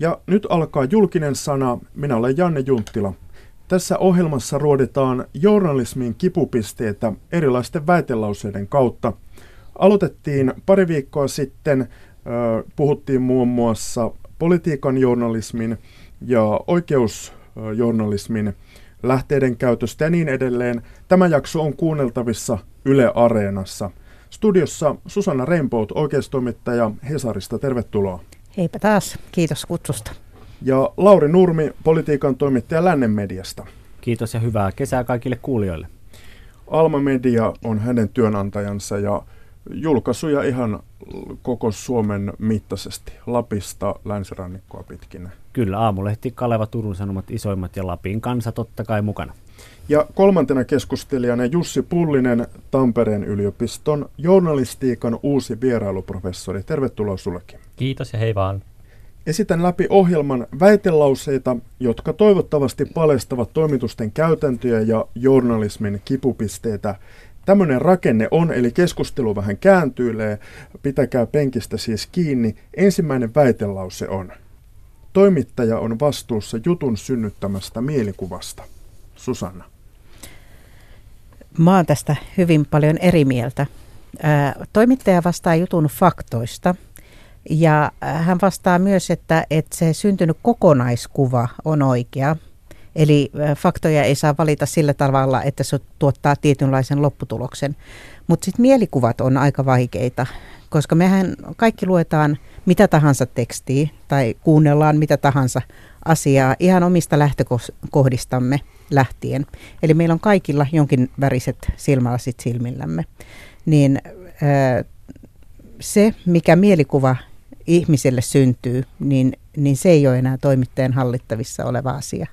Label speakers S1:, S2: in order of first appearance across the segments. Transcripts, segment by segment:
S1: Ja nyt alkaa julkinen sana. Minä olen Janne Junttila. Tässä ohjelmassa ruoditaan journalismin kipupisteitä erilaisten väitelauseiden kautta. Aloitettiin pari viikkoa sitten, puhuttiin muun muassa politiikan journalismin ja oikeusjournalismin lähteiden käytöstä ja niin edelleen. Tämä jakso on kuunneltavissa Yle Areenassa. Studiossa Susanna Reimpout, oikeustoimittaja Hesarista. Tervetuloa.
S2: Heipä taas, kiitos kutsusta.
S1: Ja Lauri Nurmi, politiikan toimittaja Lännen mediasta.
S3: Kiitos ja hyvää kesää kaikille kuulijoille.
S1: Alma Media on hänen työnantajansa ja julkaisuja ihan koko Suomen mittaisesti, Lapista länsirannikkoa pitkin.
S3: Kyllä, aamulehti Kaleva Turun Sanomat isoimmat ja Lapin kansa totta kai mukana.
S1: Ja kolmantena keskustelijana Jussi Pullinen, Tampereen yliopiston journalistiikan uusi vierailuprofessori. Tervetuloa sullekin.
S4: Kiitos ja hei vaan.
S1: Esitän läpi ohjelman väitelauseita, jotka toivottavasti paljastavat toimitusten käytäntöjä ja journalismin kipupisteitä. Tämmöinen rakenne on, eli keskustelu vähän kääntyilee. Pitäkää penkistä siis kiinni. Ensimmäinen väitelause on. Toimittaja on vastuussa jutun synnyttämästä mielikuvasta. Susanna.
S2: Mä oon tästä hyvin paljon eri mieltä. Toimittaja vastaa jutun faktoista ja hän vastaa myös, että, että se syntynyt kokonaiskuva on oikea. Eli faktoja ei saa valita sillä tavalla, että se tuottaa tietynlaisen lopputuloksen. Mutta sitten mielikuvat on aika vaikeita, koska mehän kaikki luetaan mitä tahansa tekstiä tai kuunnellaan mitä tahansa asiaa ihan omista lähtökohdistamme lähtien. Eli meillä on kaikilla jonkin väriset silmälasit silmillämme. Niin se, mikä mielikuva ihmiselle syntyy, niin, niin se ei ole enää toimittajan hallittavissa oleva asia.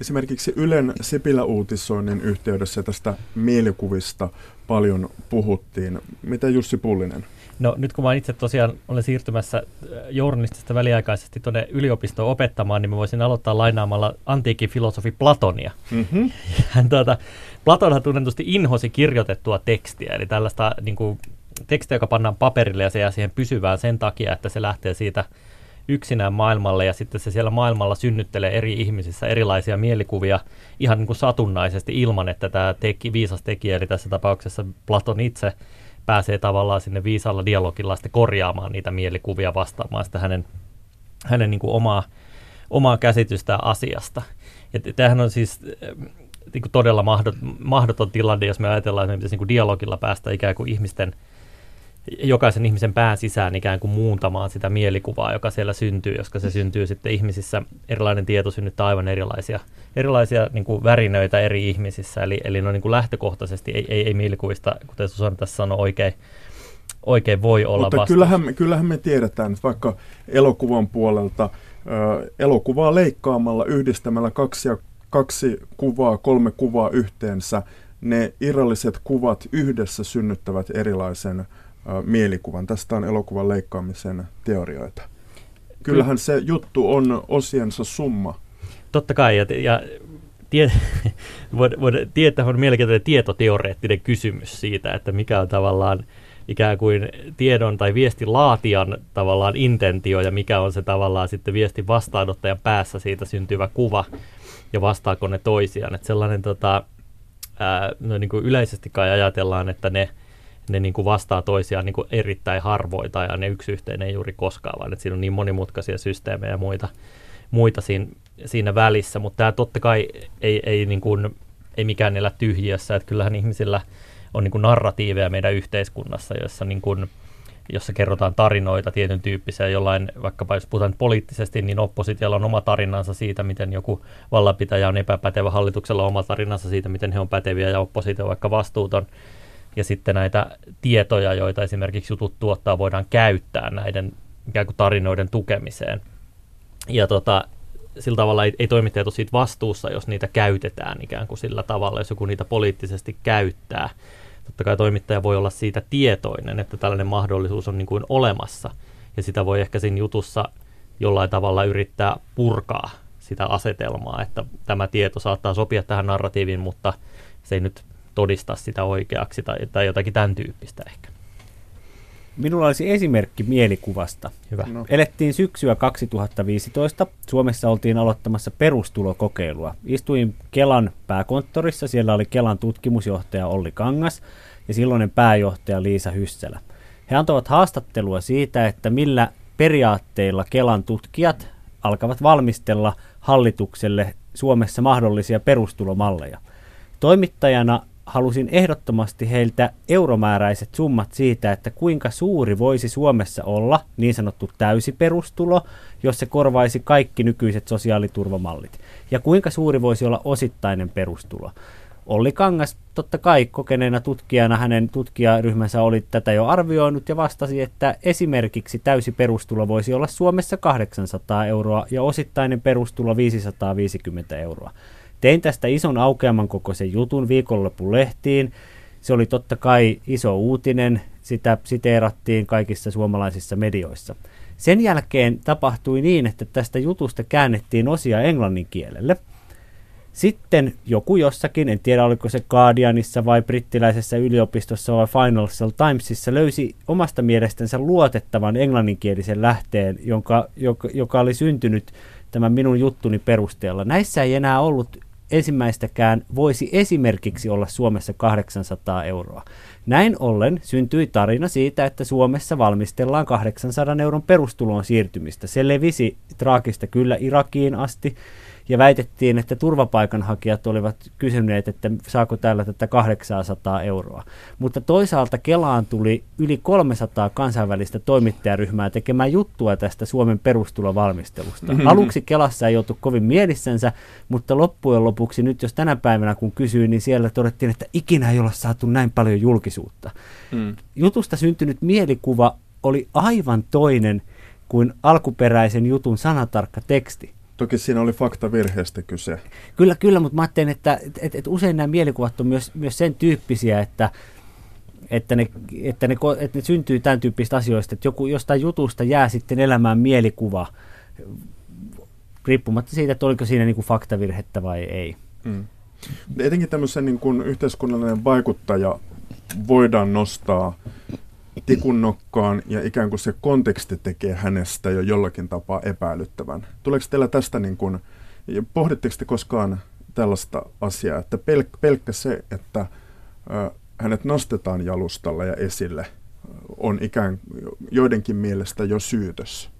S1: Esimerkiksi Ylen Sipilä-uutisoinnin yhteydessä tästä mielikuvista paljon puhuttiin. Mitä Jussi Pullinen?
S4: No nyt kun mä itse tosiaan olen siirtymässä äh, journalistista väliaikaisesti tuonne yliopistoon opettamaan, niin mä voisin aloittaa lainaamalla antiikin filosofi Platonia. Mm-hmm. Hän, tuota, Platonhan tunnetusti inhosi kirjoitettua tekstiä, eli tällaista niin kuin, tekstiä, joka pannaan paperille ja se jää siihen pysyvään sen takia, että se lähtee siitä yksinään maailmalle ja sitten se siellä maailmalla synnyttelee eri ihmisissä erilaisia mielikuvia ihan niin kuin satunnaisesti ilman, että tämä teki, viisas tekijä, eli tässä tapauksessa Platon itse, pääsee tavallaan sinne viisalla dialogilla sitten korjaamaan niitä mielikuvia vastaamaan sitä hänen, hänen niin kuin omaa, omaa käsitystä asiasta. Ja tämähän on siis niin kuin todella mahdot, mahdoton tilanne, jos me ajatellaan, että me pitäisi niin kuin dialogilla päästä ikään kuin ihmisten – jokaisen ihmisen pään sisään ikään kuin muuntamaan sitä mielikuvaa, joka siellä syntyy, koska se syntyy sitten ihmisissä, erilainen tieto synnyttää aivan erilaisia, erilaisia niin kuin värinöitä eri ihmisissä, eli, eli no niin kuin lähtökohtaisesti ei, ei, ei mielikuvista, kuten Susanna tässä sanoi oikein, oikein voi olla
S1: Mutta kyllähän me, kyllähän me tiedetään, että vaikka elokuvan puolelta ö, elokuvaa leikkaamalla, yhdistämällä kaksi, ja, kaksi kuvaa, kolme kuvaa yhteensä, ne irralliset kuvat yhdessä synnyttävät erilaisen mielikuvan. Tästä on elokuvan leikkaamisen teorioita. Kyllähän se juttu on osiensa summa.
S4: Totta kai, ja, ja tie, voidaan voida, tietää, on mielenkiintoinen tietoteoreettinen kysymys siitä, että mikä on tavallaan ikään kuin tiedon tai viestin laatijan tavallaan intentio ja mikä on se tavallaan sitten viestin vastaanottajan päässä siitä syntyvä kuva ja vastaako ne toisiaan. Että sellainen tota, ää, no niin kuin yleisesti kai ajatellaan, että ne – ne niin kuin vastaa toisiaan niin kuin erittäin harvoin tai ne yksi yhteen ei juuri koskaan, vaan että siinä on niin monimutkaisia systeemejä ja muita, muita siinä, siinä välissä, mutta tämä totta kai ei, ei, niin kuin, ei mikään elä tyhjiössä, että kyllähän ihmisillä on niin kuin narratiiveja meidän yhteiskunnassa, jossa niin kuin, jossa kerrotaan tarinoita tietyn tyyppisiä, jollain, vaikkapa jos puhutaan poliittisesti, niin oppositiolla on oma tarinansa siitä, miten joku vallanpitäjä on epäpätevä, hallituksella on oma tarinansa siitä, miten he on päteviä ja oppositio vaikka vastuuton ja sitten näitä tietoja, joita esimerkiksi jutut tuottaa, voidaan käyttää näiden ikään kuin tarinoiden tukemiseen. Ja tota, sillä tavalla ei, ei toimittajat ole siitä vastuussa, jos niitä käytetään ikään kuin sillä tavalla, jos joku niitä poliittisesti käyttää. Totta kai toimittaja voi olla siitä tietoinen, että tällainen mahdollisuus on niin kuin olemassa, ja sitä voi ehkä siinä jutussa jollain tavalla yrittää purkaa sitä asetelmaa, että tämä tieto saattaa sopia tähän narratiiviin, mutta se ei nyt todistaa sitä oikeaksi tai, tai jotakin tämän tyyppistä ehkä.
S3: Minulla olisi esimerkki mielikuvasta.
S4: Hyvä.
S3: No. Elettiin syksyä 2015. Suomessa oltiin aloittamassa perustulokokeilua. Istuin Kelan pääkonttorissa. Siellä oli Kelan tutkimusjohtaja Olli Kangas ja silloinen pääjohtaja Liisa Hyssälä. He antoivat haastattelua siitä, että millä periaatteilla Kelan tutkijat alkavat valmistella hallitukselle Suomessa mahdollisia perustulomalleja. Toimittajana halusin ehdottomasti heiltä euromääräiset summat siitä, että kuinka suuri voisi Suomessa olla niin sanottu täysi perustulo, jos se korvaisi kaikki nykyiset sosiaaliturvamallit, ja kuinka suuri voisi olla osittainen perustulo. Olli Kangas totta kai kokeneena tutkijana hänen tutkijaryhmänsä oli tätä jo arvioinut ja vastasi, että esimerkiksi täysi perustulo voisi olla Suomessa 800 euroa ja osittainen perustulo 550 euroa. Tein tästä ison aukeaman kokoisen jutun viikonlopun lehtiin. Se oli totta kai iso uutinen, sitä siteerattiin kaikissa suomalaisissa medioissa. Sen jälkeen tapahtui niin, että tästä jutusta käännettiin osia englannin kielelle. Sitten joku jossakin, en tiedä oliko se Guardianissa vai brittiläisessä yliopistossa vai Financial Timesissa, löysi omasta mielestänsä luotettavan englanninkielisen lähteen, jonka, joka, joka oli syntynyt tämän minun juttuni perusteella. Näissä ei enää ollut ensimmäistäkään voisi esimerkiksi olla Suomessa 800 euroa. Näin ollen syntyi tarina siitä, että Suomessa valmistellaan 800 euron perustuloon siirtymistä. Se levisi traagista kyllä Irakiin asti ja väitettiin, että turvapaikanhakijat olivat kysyneet, että saako täällä tätä 800 euroa. Mutta toisaalta Kelaan tuli yli 300 kansainvälistä toimittajaryhmää tekemään juttua tästä Suomen perustulovalmistelusta. Mm-hmm. Aluksi Kelassa ei oltu kovin mielissänsä, mutta loppujen lopuksi nyt jos tänä päivänä kun kysyin, niin siellä todettiin, että ikinä ei ole saatu näin paljon julkisuutta. Mm. Jutusta syntynyt mielikuva oli aivan toinen kuin alkuperäisen jutun sanatarkka teksti.
S1: Toki siinä oli faktavirheestä kyse.
S3: Kyllä, kyllä, mutta mä ajattelen, että, että, että usein nämä mielikuvat on myös, myös sen tyyppisiä, että, että ne, että, ne, että ne syntyy tämän tyyppisistä asioista, että joku, jostain jutusta jää sitten elämään mielikuva, riippumatta siitä, että oliko siinä niin kuin faktavirhettä vai ei. Mm.
S1: Etenkin tämmöisen niin kuin yhteiskunnallinen vaikuttaja voidaan nostaa tikun nokkaan ja ikään kuin se konteksti tekee hänestä jo jollakin tapaa epäilyttävän. Tuleeko teillä tästä, niin kuin, pohditteko te koskaan tällaista asiaa, että pelk- pelkkä se, että ö, hänet nostetaan jalustalle ja esille, on ikään joidenkin mielestä jo syytös?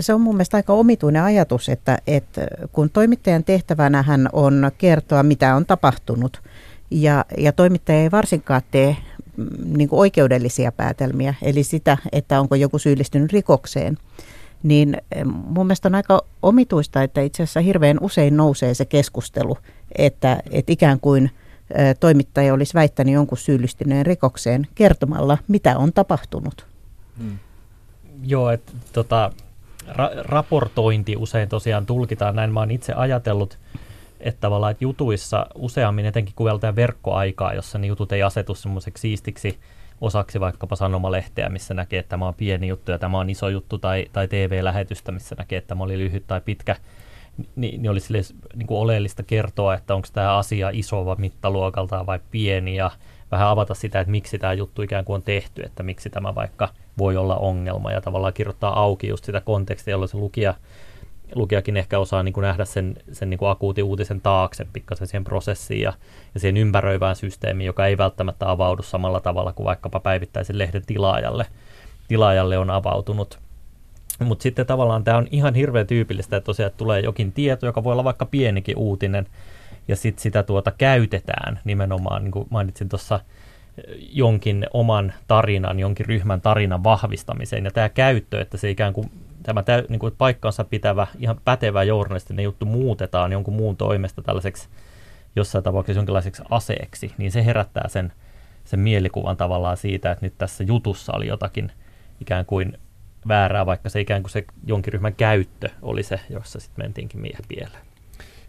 S2: Se on mun mielestä aika omituinen ajatus, että, että kun toimittajan tehtävänä hän on kertoa, mitä on tapahtunut, ja, ja toimittaja ei varsinkaan tee niin kuin oikeudellisia päätelmiä, eli sitä, että onko joku syyllistynyt rikokseen, niin eh, mun mielestä on aika omituista, että itse asiassa hirveän usein nousee se keskustelu, että, että ikään kuin eh, toimittaja olisi väittänyt jonkun syyllistyneen rikokseen kertomalla, mitä on tapahtunut. Hmm.
S4: Joo, että tota, ra- raportointi usein tosiaan tulkitaan, näin mä oon itse ajatellut, että tavallaan että jutuissa useammin etenkin kuveltaa verkkoaikaa, jossa ne jutut ei asetu semmoiseksi siistiksi osaksi vaikkapa sanomalehteä, missä näkee, että tämä on pieni juttu ja tämä on iso juttu, tai, tai TV-lähetystä, missä näkee, että tämä oli lyhyt tai pitkä, niin, niin olisi niin kuin oleellista kertoa, että onko tämä asia iso vai mittaluokaltaan vai pieni, ja vähän avata sitä, että miksi tämä juttu ikään kuin on tehty, että miksi tämä vaikka voi olla ongelma, ja tavallaan kirjoittaa auki just sitä kontekstia, jolloin se lukija lukijakin ehkä osaa niin kuin nähdä sen, sen niin kuin akuutin uutisen taakse pikkasen siihen prosessiin ja, ja siihen ympäröivään systeemiin, joka ei välttämättä avaudu samalla tavalla kuin vaikkapa päivittäisen lehden tilaajalle, tilaajalle on avautunut. Mutta sitten tavallaan tämä on ihan hirveän tyypillistä, että tosiaan tulee jokin tieto, joka voi olla vaikka pienikin uutinen, ja sitten sitä tuota käytetään nimenomaan, niin kuin mainitsin tuossa, jonkin oman tarinan, jonkin ryhmän tarinan vahvistamiseen. Ja tämä käyttö, että se ikään kuin tämä tä, niin kuin paikkansa pitävä, ihan pätevä journalistinen juttu muutetaan jonkun muun toimesta tällaiseksi jossain tapauksessa jonkinlaiseksi aseeksi, niin se herättää sen, sen mielikuvan tavallaan siitä, että nyt tässä jutussa oli jotakin ikään kuin väärää, vaikka se ikään kuin se jonkin ryhmän käyttö oli se, jossa sitten mentiinkin miehen pieleen.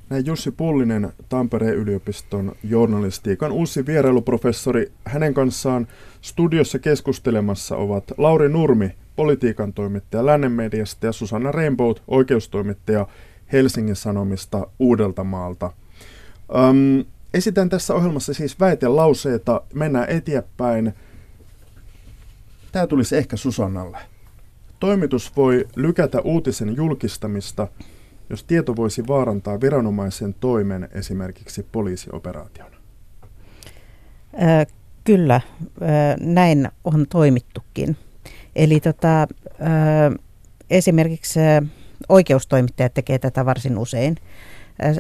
S1: Näin Jussi Pullinen, Tampereen yliopiston journalistiikan uusi vierailuprofessori. Hänen kanssaan studiossa keskustelemassa ovat Lauri Nurmi, politiikan toimittaja Lännemediasta ja Susanna Rainbow, oikeustoimittaja Helsingin Sanomista Uudeltamaalta. Öm, esitän tässä ohjelmassa siis väitelauseita, mennään eteenpäin. Tämä tulisi ehkä Susannalle. Toimitus voi lykätä uutisen julkistamista, jos tieto voisi vaarantaa viranomaisen toimen esimerkiksi poliisioperaation.
S2: Kyllä, näin on toimittukin. Eli tota, esimerkiksi oikeustoimittajat tekee tätä varsin usein.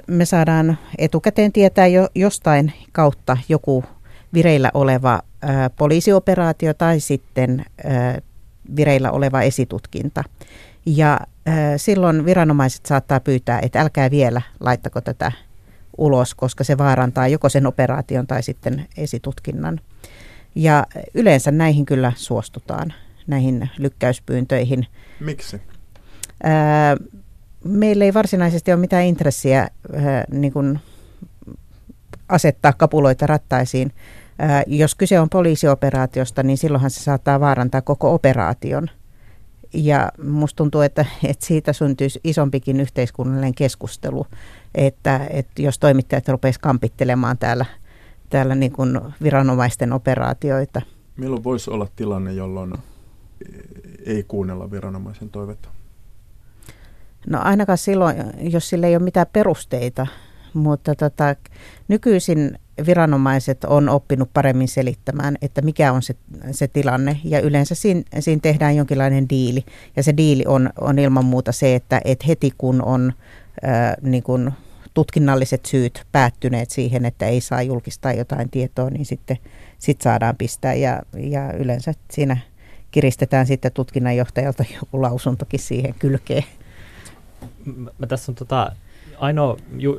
S2: Me saadaan etukäteen tietää jo jostain kautta joku vireillä oleva poliisioperaatio tai sitten vireillä oleva esitutkinta. Ja silloin viranomaiset saattaa pyytää, että älkää vielä laittako tätä ulos, koska se vaarantaa joko sen operaation tai sitten esitutkinnan. Ja yleensä näihin kyllä suostutaan, näihin lykkäyspyyntöihin.
S1: Miksi?
S2: Ää, meillä ei varsinaisesti ole mitään intressiä ää, niin kuin asettaa kapuloita rattaisiin. Ää, jos kyse on poliisioperaatiosta, niin silloinhan se saattaa vaarantaa koko operaation. Ja musta tuntuu, että, että siitä syntyisi isompikin yhteiskunnallinen keskustelu, että, että jos toimittajat rupeaisivat kampittelemaan täällä, täällä niin kuin viranomaisten operaatioita.
S1: Milloin voisi olla tilanne, jolloin ei kuunnella viranomaisen toivetta?
S2: No ainakaan silloin, jos sillä ei ole mitään perusteita, mutta tota, nykyisin viranomaiset on oppinut paremmin selittämään, että mikä on se, se tilanne. Ja yleensä siinä, siinä tehdään jonkinlainen diili. Ja se diili on, on ilman muuta se, että et heti kun on ää, niin kun tutkinnalliset syyt päättyneet siihen, että ei saa julkistaa jotain tietoa, niin sitten sit saadaan pistää. Ja, ja yleensä siinä kiristetään sitten tutkinnanjohtajalta joku lausuntokin siihen kylkeen.
S4: Mä tässä on tota, ainoa, ju,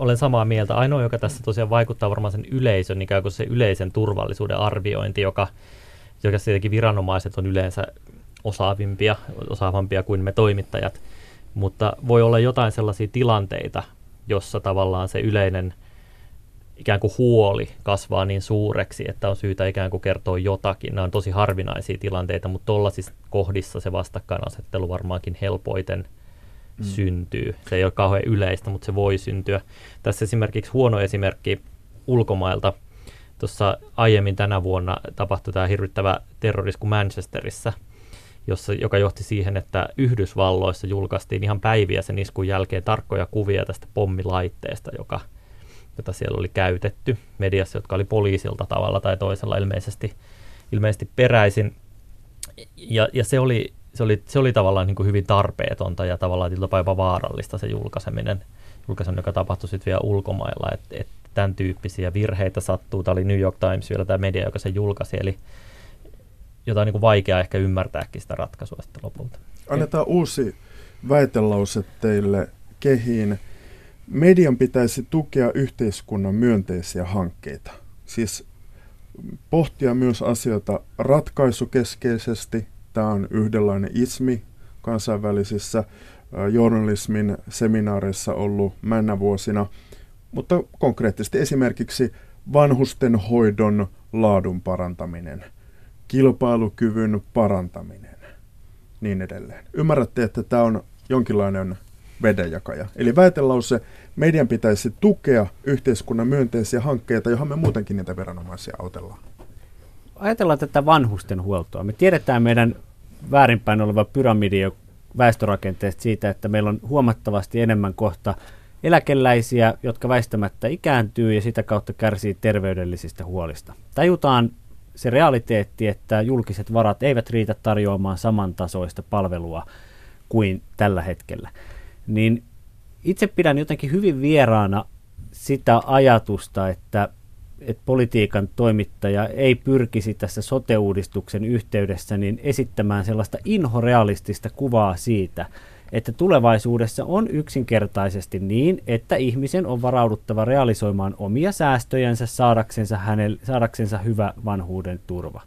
S4: olen samaa mieltä, ainoa, joka tässä tosiaan vaikuttaa varmaan sen yleisön, ikään kuin se yleisen turvallisuuden arviointi, joka, joka tietenkin viranomaiset on yleensä osaavimpia, osaavampia kuin me toimittajat, mutta voi olla jotain sellaisia tilanteita, jossa tavallaan se yleinen ikään kuin huoli kasvaa niin suureksi, että on syytä ikään kuin kertoa jotakin. Nämä on tosi harvinaisia tilanteita, mutta tuollaisissa kohdissa se vastakkainasettelu varmaankin helpoiten – mm. syntyy. Se ei ole kauhean yleistä, mutta se voi syntyä. Tässä esimerkiksi huono esimerkki ulkomailta. Tuossa aiemmin tänä vuonna tapahtui tämä hirvittävä terrorisku Manchesterissa, jossa, joka johti siihen, että Yhdysvalloissa julkaistiin ihan päiviä sen iskun jälkeen tarkkoja kuvia tästä pommilaitteesta, joka, jota siellä oli käytetty mediassa, jotka oli poliisilta tavalla tai toisella ilmeisesti, ilmeisesti peräisin. Ja, ja se oli se oli, se oli tavallaan niin kuin hyvin tarpeetonta ja tavallaan jopa vaarallista se julkaiseminen, julkaiseminen joka tapahtui sitten vielä ulkomailla, että et tämän tyyppisiä virheitä sattuu. Tämä oli New York Times vielä tämä media, joka se julkaisi, eli jotain niin kuin vaikea ehkä ymmärtääkin sitä ratkaisua sitten lopulta.
S1: Annetaan uusi väitelause teille kehiin. Median pitäisi tukea yhteiskunnan myönteisiä hankkeita. Siis pohtia myös asioita ratkaisukeskeisesti, Tämä on yhdenlainen ismi kansainvälisissä journalismin seminaareissa ollut männä vuosina, mutta konkreettisesti esimerkiksi vanhusten hoidon laadun parantaminen, kilpailukyvyn parantaminen, niin edelleen. Ymmärrätte, että tämä on jonkinlainen vedenjakaja. Eli väitelause, meidän pitäisi tukea yhteiskunnan myönteisiä hankkeita, johon me muutenkin niitä viranomaisia autellaan
S3: ajatellaan tätä vanhusten huoltoa. Me tiedetään meidän väärinpäin oleva pyramidi väestörakenteesta siitä, että meillä on huomattavasti enemmän kohta eläkeläisiä, jotka väistämättä ikääntyy ja sitä kautta kärsii terveydellisistä huolista. Tajutaan se realiteetti, että julkiset varat eivät riitä tarjoamaan samantasoista palvelua kuin tällä hetkellä. Niin itse pidän jotenkin hyvin vieraana sitä ajatusta, että että politiikan toimittaja ei pyrkisi tässä sote-uudistuksen yhteydessä niin esittämään sellaista inhorealistista kuvaa siitä, että tulevaisuudessa on yksinkertaisesti niin, että ihmisen on varauduttava realisoimaan omia säästöjensä saadaksensa, hänelle, saadaksensa hyvä vanhuuden turva.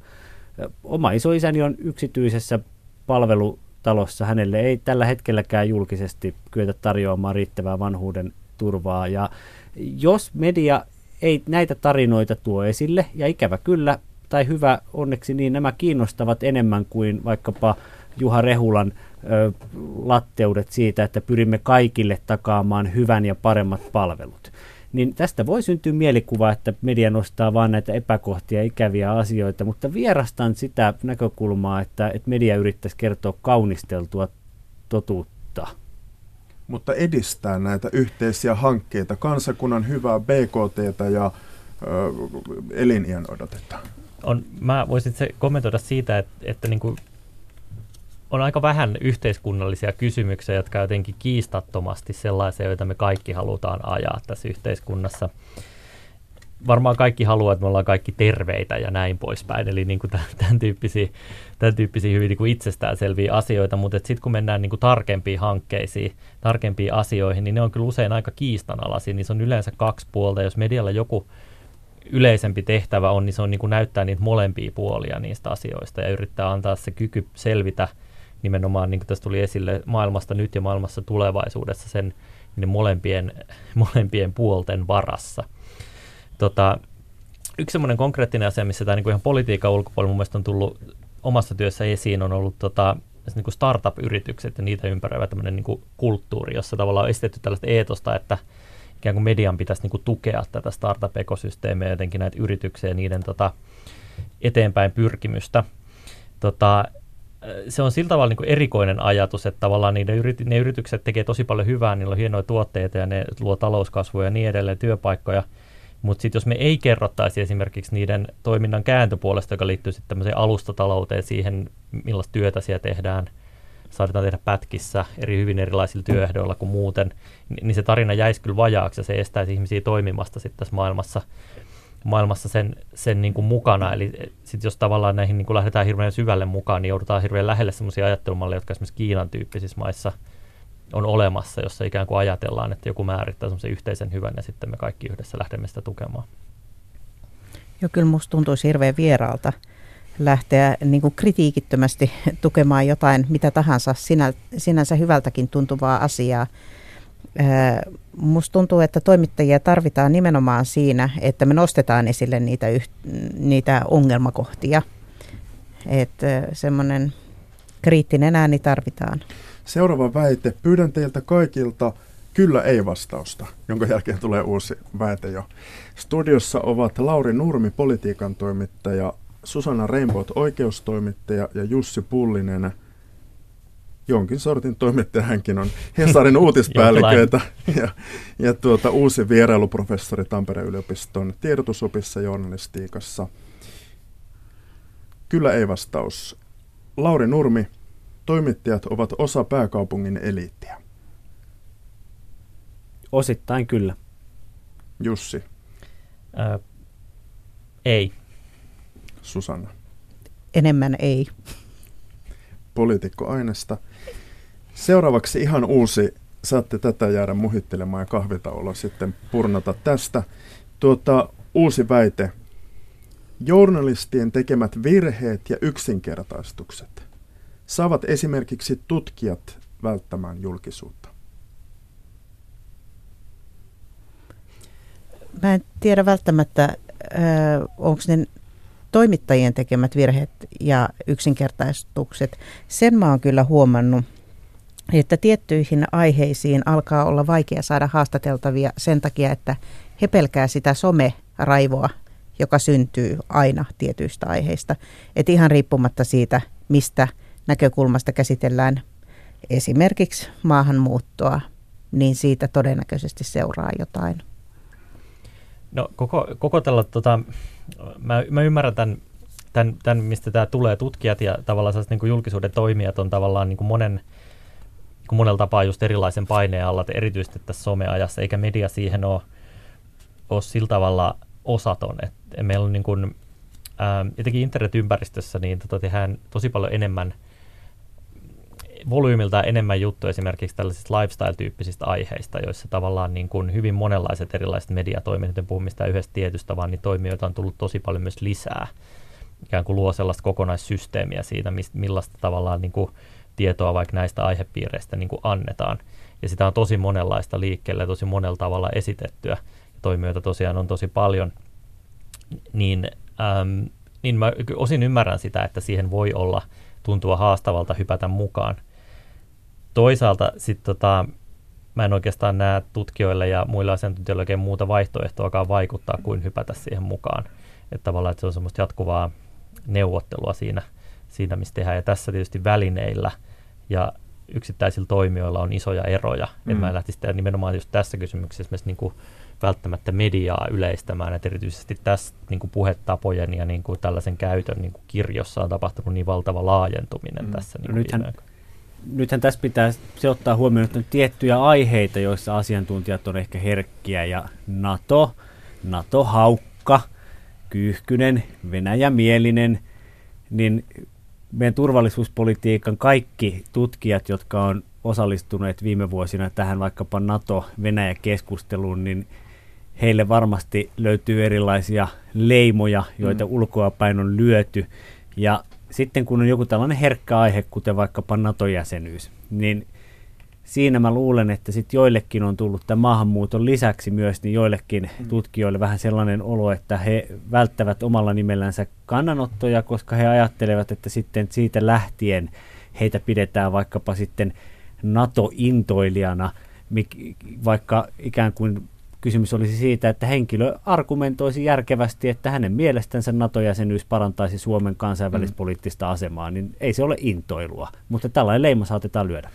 S3: Oma isoisäni on yksityisessä palvelutalossa. Hänelle ei tällä hetkelläkään julkisesti kyetä tarjoamaan riittävää vanhuuden turvaa. Ja jos media ei näitä tarinoita tuo esille, ja ikävä kyllä, tai hyvä onneksi, niin nämä kiinnostavat enemmän kuin vaikkapa Juha Rehulan ö, latteudet siitä, että pyrimme kaikille takaamaan hyvän ja paremmat palvelut. niin tästä voi syntyä mielikuva, että media nostaa vain näitä epäkohtia, ikäviä asioita, mutta vierastan sitä näkökulmaa, että, että media yrittäisi kertoa kaunisteltua totuutta.
S1: Mutta edistää näitä yhteisiä hankkeita, kansakunnan hyvää BKT ja ö, eliniän.
S4: On, mä voisin se kommentoida siitä, että, että niin kuin on aika vähän yhteiskunnallisia kysymyksiä, jotka jotenkin kiistattomasti sellaisia, joita me kaikki halutaan ajaa tässä yhteiskunnassa. Varmaan kaikki haluaa, että me ollaan kaikki terveitä ja näin poispäin, eli niin kuin tämän, tyyppisiä, tämän tyyppisiä hyvin niin kuin itsestäänselviä asioita, mutta sitten kun mennään niin kuin tarkempiin hankkeisiin, tarkempiin asioihin, niin ne on kyllä usein aika kiistanalaisia, niin se on yleensä kaksi puolta. Jos medialla joku yleisempi tehtävä on, niin se on niin kuin näyttää niitä molempia puolia niistä asioista ja yrittää antaa se kyky selvitä – nimenomaan, niin kuin tässä tuli esille, maailmasta nyt ja maailmassa tulevaisuudessa sen niin molempien, molempien puolten varassa. Tota, yksi semmoinen konkreettinen asia, missä tämä niin ihan politiikan ulkopuolella mun mielestä on tullut omassa työssä esiin, on ollut tota, niin startup-yritykset ja niitä ympäröivä tämmöinen niin kulttuuri, jossa tavallaan on esitetty tällaista eetosta, että ikään kuin median pitäisi niin kuin tukea tätä startup-ekosysteemiä jotenkin näitä yrityksiä ja niiden tota, eteenpäin pyrkimystä. Tota, se on sillä tavalla niin kuin erikoinen ajatus, että tavallaan niiden yrity, ne yritykset tekee tosi paljon hyvää, niillä on hienoja tuotteita ja ne luo talouskasvua ja niin edelleen, työpaikkoja. Mutta sitten jos me ei kerrottaisi esimerkiksi niiden toiminnan kääntöpuolesta, joka liittyy sitten tämmöiseen alustatalouteen, siihen millaista työtä siellä tehdään, saatetaan tehdä pätkissä eri hyvin erilaisilla työehdoilla kuin muuten, niin se tarina jäisi kyllä vajaaksi ja se estäisi ihmisiä toimimasta sitten tässä maailmassa maailmassa sen, sen niin kuin mukana. Eli eh, sit jos tavallaan näihin niin kuin lähdetään hirveän syvälle mukaan, niin joudutaan hirveän lähelle sellaisia ajattelumalleja, jotka esimerkiksi Kiinan tyyppisissä maissa on olemassa, jossa ikään kuin ajatellaan, että joku määrittää semmoisen yhteisen hyvän ja sitten me kaikki yhdessä lähdemme sitä tukemaan.
S2: Joo, kyllä musta tuntuisi hirveän vieraalta lähteä niin kuin kritiikittömästi tukemaan jotain, mitä tahansa sinä, sinänsä hyvältäkin tuntuvaa asiaa, Musta tuntuu, että toimittajia tarvitaan nimenomaan siinä, että me nostetaan esille niitä, niitä ongelmakohtia. Että semmoinen kriittinen ääni tarvitaan.
S1: Seuraava väite. Pyydän teiltä kaikilta kyllä ei vastausta, jonka jälkeen tulee uusi väite jo. Studiossa ovat Lauri Nurmi, politiikan toimittaja, Susanna Rainbow, oikeustoimittaja ja Jussi Pullinen – jonkin sortin toimittaja hänkin on Hesarin uutispäälliköitä ja, ja tuota, uusi vierailuprofessori Tampereen yliopiston tiedotusopissa journalistiikassa. Kyllä ei vastaus. Lauri Nurmi, toimittajat ovat osa pääkaupungin eliittiä.
S3: Osittain kyllä.
S1: Jussi.
S4: Ö, ei.
S1: Susanna.
S2: Enemmän ei.
S1: Poliitikkoainesta. Seuraavaksi ihan uusi, saatte tätä jäädä muhittelemaan ja kahvitaululla sitten purnata tästä. Tuota, uusi väite. Journalistien tekemät virheet ja yksinkertaistukset saavat esimerkiksi tutkijat välttämään julkisuutta.
S2: Mä en tiedä välttämättä, onko ne toimittajien tekemät virheet ja yksinkertaistukset. Sen mä oon kyllä huomannut, että tiettyihin aiheisiin alkaa olla vaikea saada haastateltavia sen takia, että he pelkää sitä some-raivoa, joka syntyy aina tietyistä aiheista. Et ihan riippumatta siitä, mistä näkökulmasta käsitellään esimerkiksi maahanmuuttoa, niin siitä todennäköisesti seuraa jotain.
S4: No koko, koko tällä, tota, mä, mä ymmärrän tämän, tämän, tämän, mistä tämä tulee. Tutkijat ja tavallaan niin julkisuuden toimijat on tavallaan niin kuin monen, kuin monella tapaa just erilaisen paineen alla, erityisesti tässä someajassa, eikä media siihen ole, ole sillä tavalla osaton. Et meillä on niin kuin, ää, jotenkin internetympäristössä niin tota, tehdään tosi paljon enemmän volyymilta enemmän juttu esimerkiksi tällaisista lifestyle-tyyppisistä aiheista, joissa tavallaan niin kuin hyvin monenlaiset erilaiset mediatoiminnot, en puhu mistään yhdestä tietystä, vaan niin toimijoita on tullut tosi paljon myös lisää. Ikään kuin luo sellaista kokonaissysteemiä siitä, mistä, millaista tavallaan niin kuin tietoa vaikka näistä aihepiireistä niin kuin annetaan. Ja sitä on tosi monenlaista liikkeelle tosi monella tavalla esitettyä. Ja toimijoita tosiaan on tosi paljon. Niin, äm, niin mä osin ymmärrän sitä, että siihen voi olla tuntua haastavalta hypätä mukaan. Toisaalta sitten tota, mä en oikeastaan näe tutkijoille ja muille asiantuntijoille oikein muuta vaihtoehtoakaan vaikuttaa kuin hypätä siihen mukaan. Että tavallaan että se on semmoista jatkuvaa neuvottelua siinä, siinä, missä tehdään. Ja tässä tietysti välineillä ja yksittäisillä toimijoilla on isoja eroja. Mm. En mä lähtisi tehdä nimenomaan just tässä kysymyksessä niin kuin välttämättä mediaa yleistämään, että erityisesti tässä niin kuin puhetapojen ja niin kuin tällaisen käytön niin kuin kirjossa on tapahtunut niin valtava laajentuminen mm. tässä. Niin
S3: nythän, nythän tässä pitää se ottaa huomioon, että on tiettyjä aiheita, joissa asiantuntijat on ehkä herkkiä ja NATO, NATO-haukka, kyyhkynen, Venäjämielinen, niin meidän turvallisuuspolitiikan kaikki tutkijat, jotka on osallistuneet viime vuosina tähän vaikkapa NATO-Venäjä-keskusteluun, niin heille varmasti löytyy erilaisia leimoja, joita mm. ulkoapäin on lyöty. Ja sitten kun on joku tällainen herkkä aihe, kuten vaikkapa NATO-jäsenyys, niin siinä mä luulen, että sitten joillekin on tullut tämän maahanmuuton lisäksi myös, niin joillekin mm. tutkijoille vähän sellainen olo, että he välttävät omalla nimellänsä kannanottoja, koska he ajattelevat, että sitten siitä lähtien heitä pidetään vaikkapa sitten NATO-intoilijana, vaikka ikään kuin kysymys olisi siitä, että henkilö argumentoisi järkevästi, että hänen mielestänsä NATO-jäsenyys parantaisi Suomen kansainvälispoliittista asemaa, niin ei se ole intoilua, mutta tällainen leima saatetaan lyödä.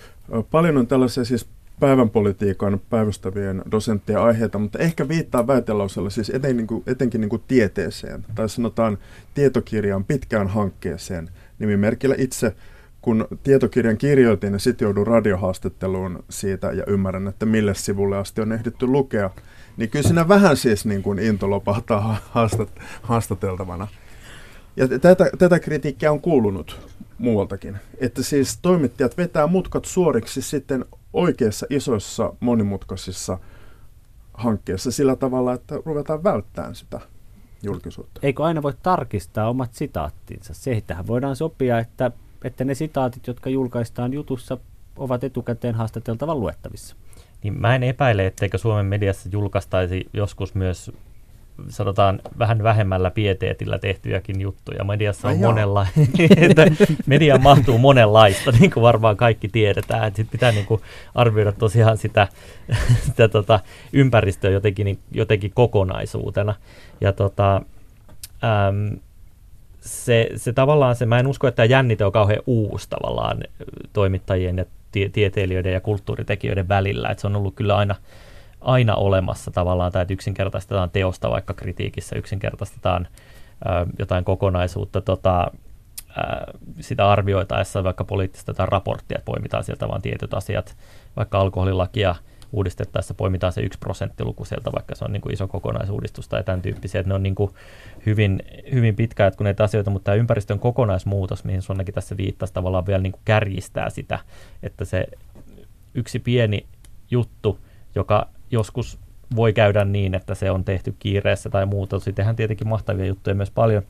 S1: Paljon on tällaisia siis päivänpolitiikan päivystävien dosenttien aiheita, mutta ehkä viittaa väitelausella siis eten, niin kuin, etenkin niin kuin tieteeseen, tai sanotaan tietokirjan pitkään hankkeeseen. Nimimerkillä itse, kun tietokirjan kirjoitin, niin sitten joudun radiohaastatteluun siitä ja ymmärrän, että mille sivulle asti on ehditty lukea. Niin kyllä siinä vähän siis niin kuin into lopahtaa haastat, haastateltavana. Ja tätä, tätä kritiikkiä on kuulunut muualtakin. Että siis toimittajat vetää mutkat suoriksi sitten oikeissa isoissa monimutkaisissa hankkeissa sillä tavalla, että ruvetaan välttämään sitä julkisuutta.
S3: Eikö aina voi tarkistaa omat sitaattinsa? Seitähän voidaan sopia, että, että ne sitaatit, jotka julkaistaan jutussa, ovat etukäteen haastateltavan luettavissa
S4: niin mä en epäile, etteikö Suomen mediassa julkaistaisi joskus myös sanotaan vähän vähemmällä pieteetillä tehtyjäkin juttuja. Mediassa on monella, että media mahtuu monenlaista, niin kuin varmaan kaikki tiedetään. Että sit pitää niin kuin arvioida tosiaan sitä, sitä tota ympäristöä jotenkin, niin, jotenkin kokonaisuutena. Ja tota, äm, se, se tavallaan se, mä en usko, että tämä jännite on kauhean uusi tavallaan toimittajien ja tie- tieteilijöiden ja kulttuuritekijöiden välillä. että se on ollut kyllä aina, aina olemassa tavallaan, tai että yksinkertaistetaan teosta vaikka kritiikissä, yksinkertaistetaan ö, jotain kokonaisuutta tota, ö, sitä arvioitaessa vaikka poliittista tai raporttia, että poimitaan sieltä vain tietyt asiat, vaikka alkoholilakia uudistettaessa poimitaan se yksi prosenttiluku sieltä, vaikka se on niin kuin iso kokonaisuudistus tai tämän tyyppisiä, että ne on niin kuin hyvin, hyvin pitkäjatkuneita asioita, mutta tämä ympäristön kokonaismuutos, mihin Sonnakin tässä viittasi, tavallaan vielä niin kuin kärjistää sitä, että se yksi pieni juttu, joka joskus voi käydä niin, että se on tehty kiireessä tai muuta. Sittenhän tietenkin mahtavia juttuja myös paljon,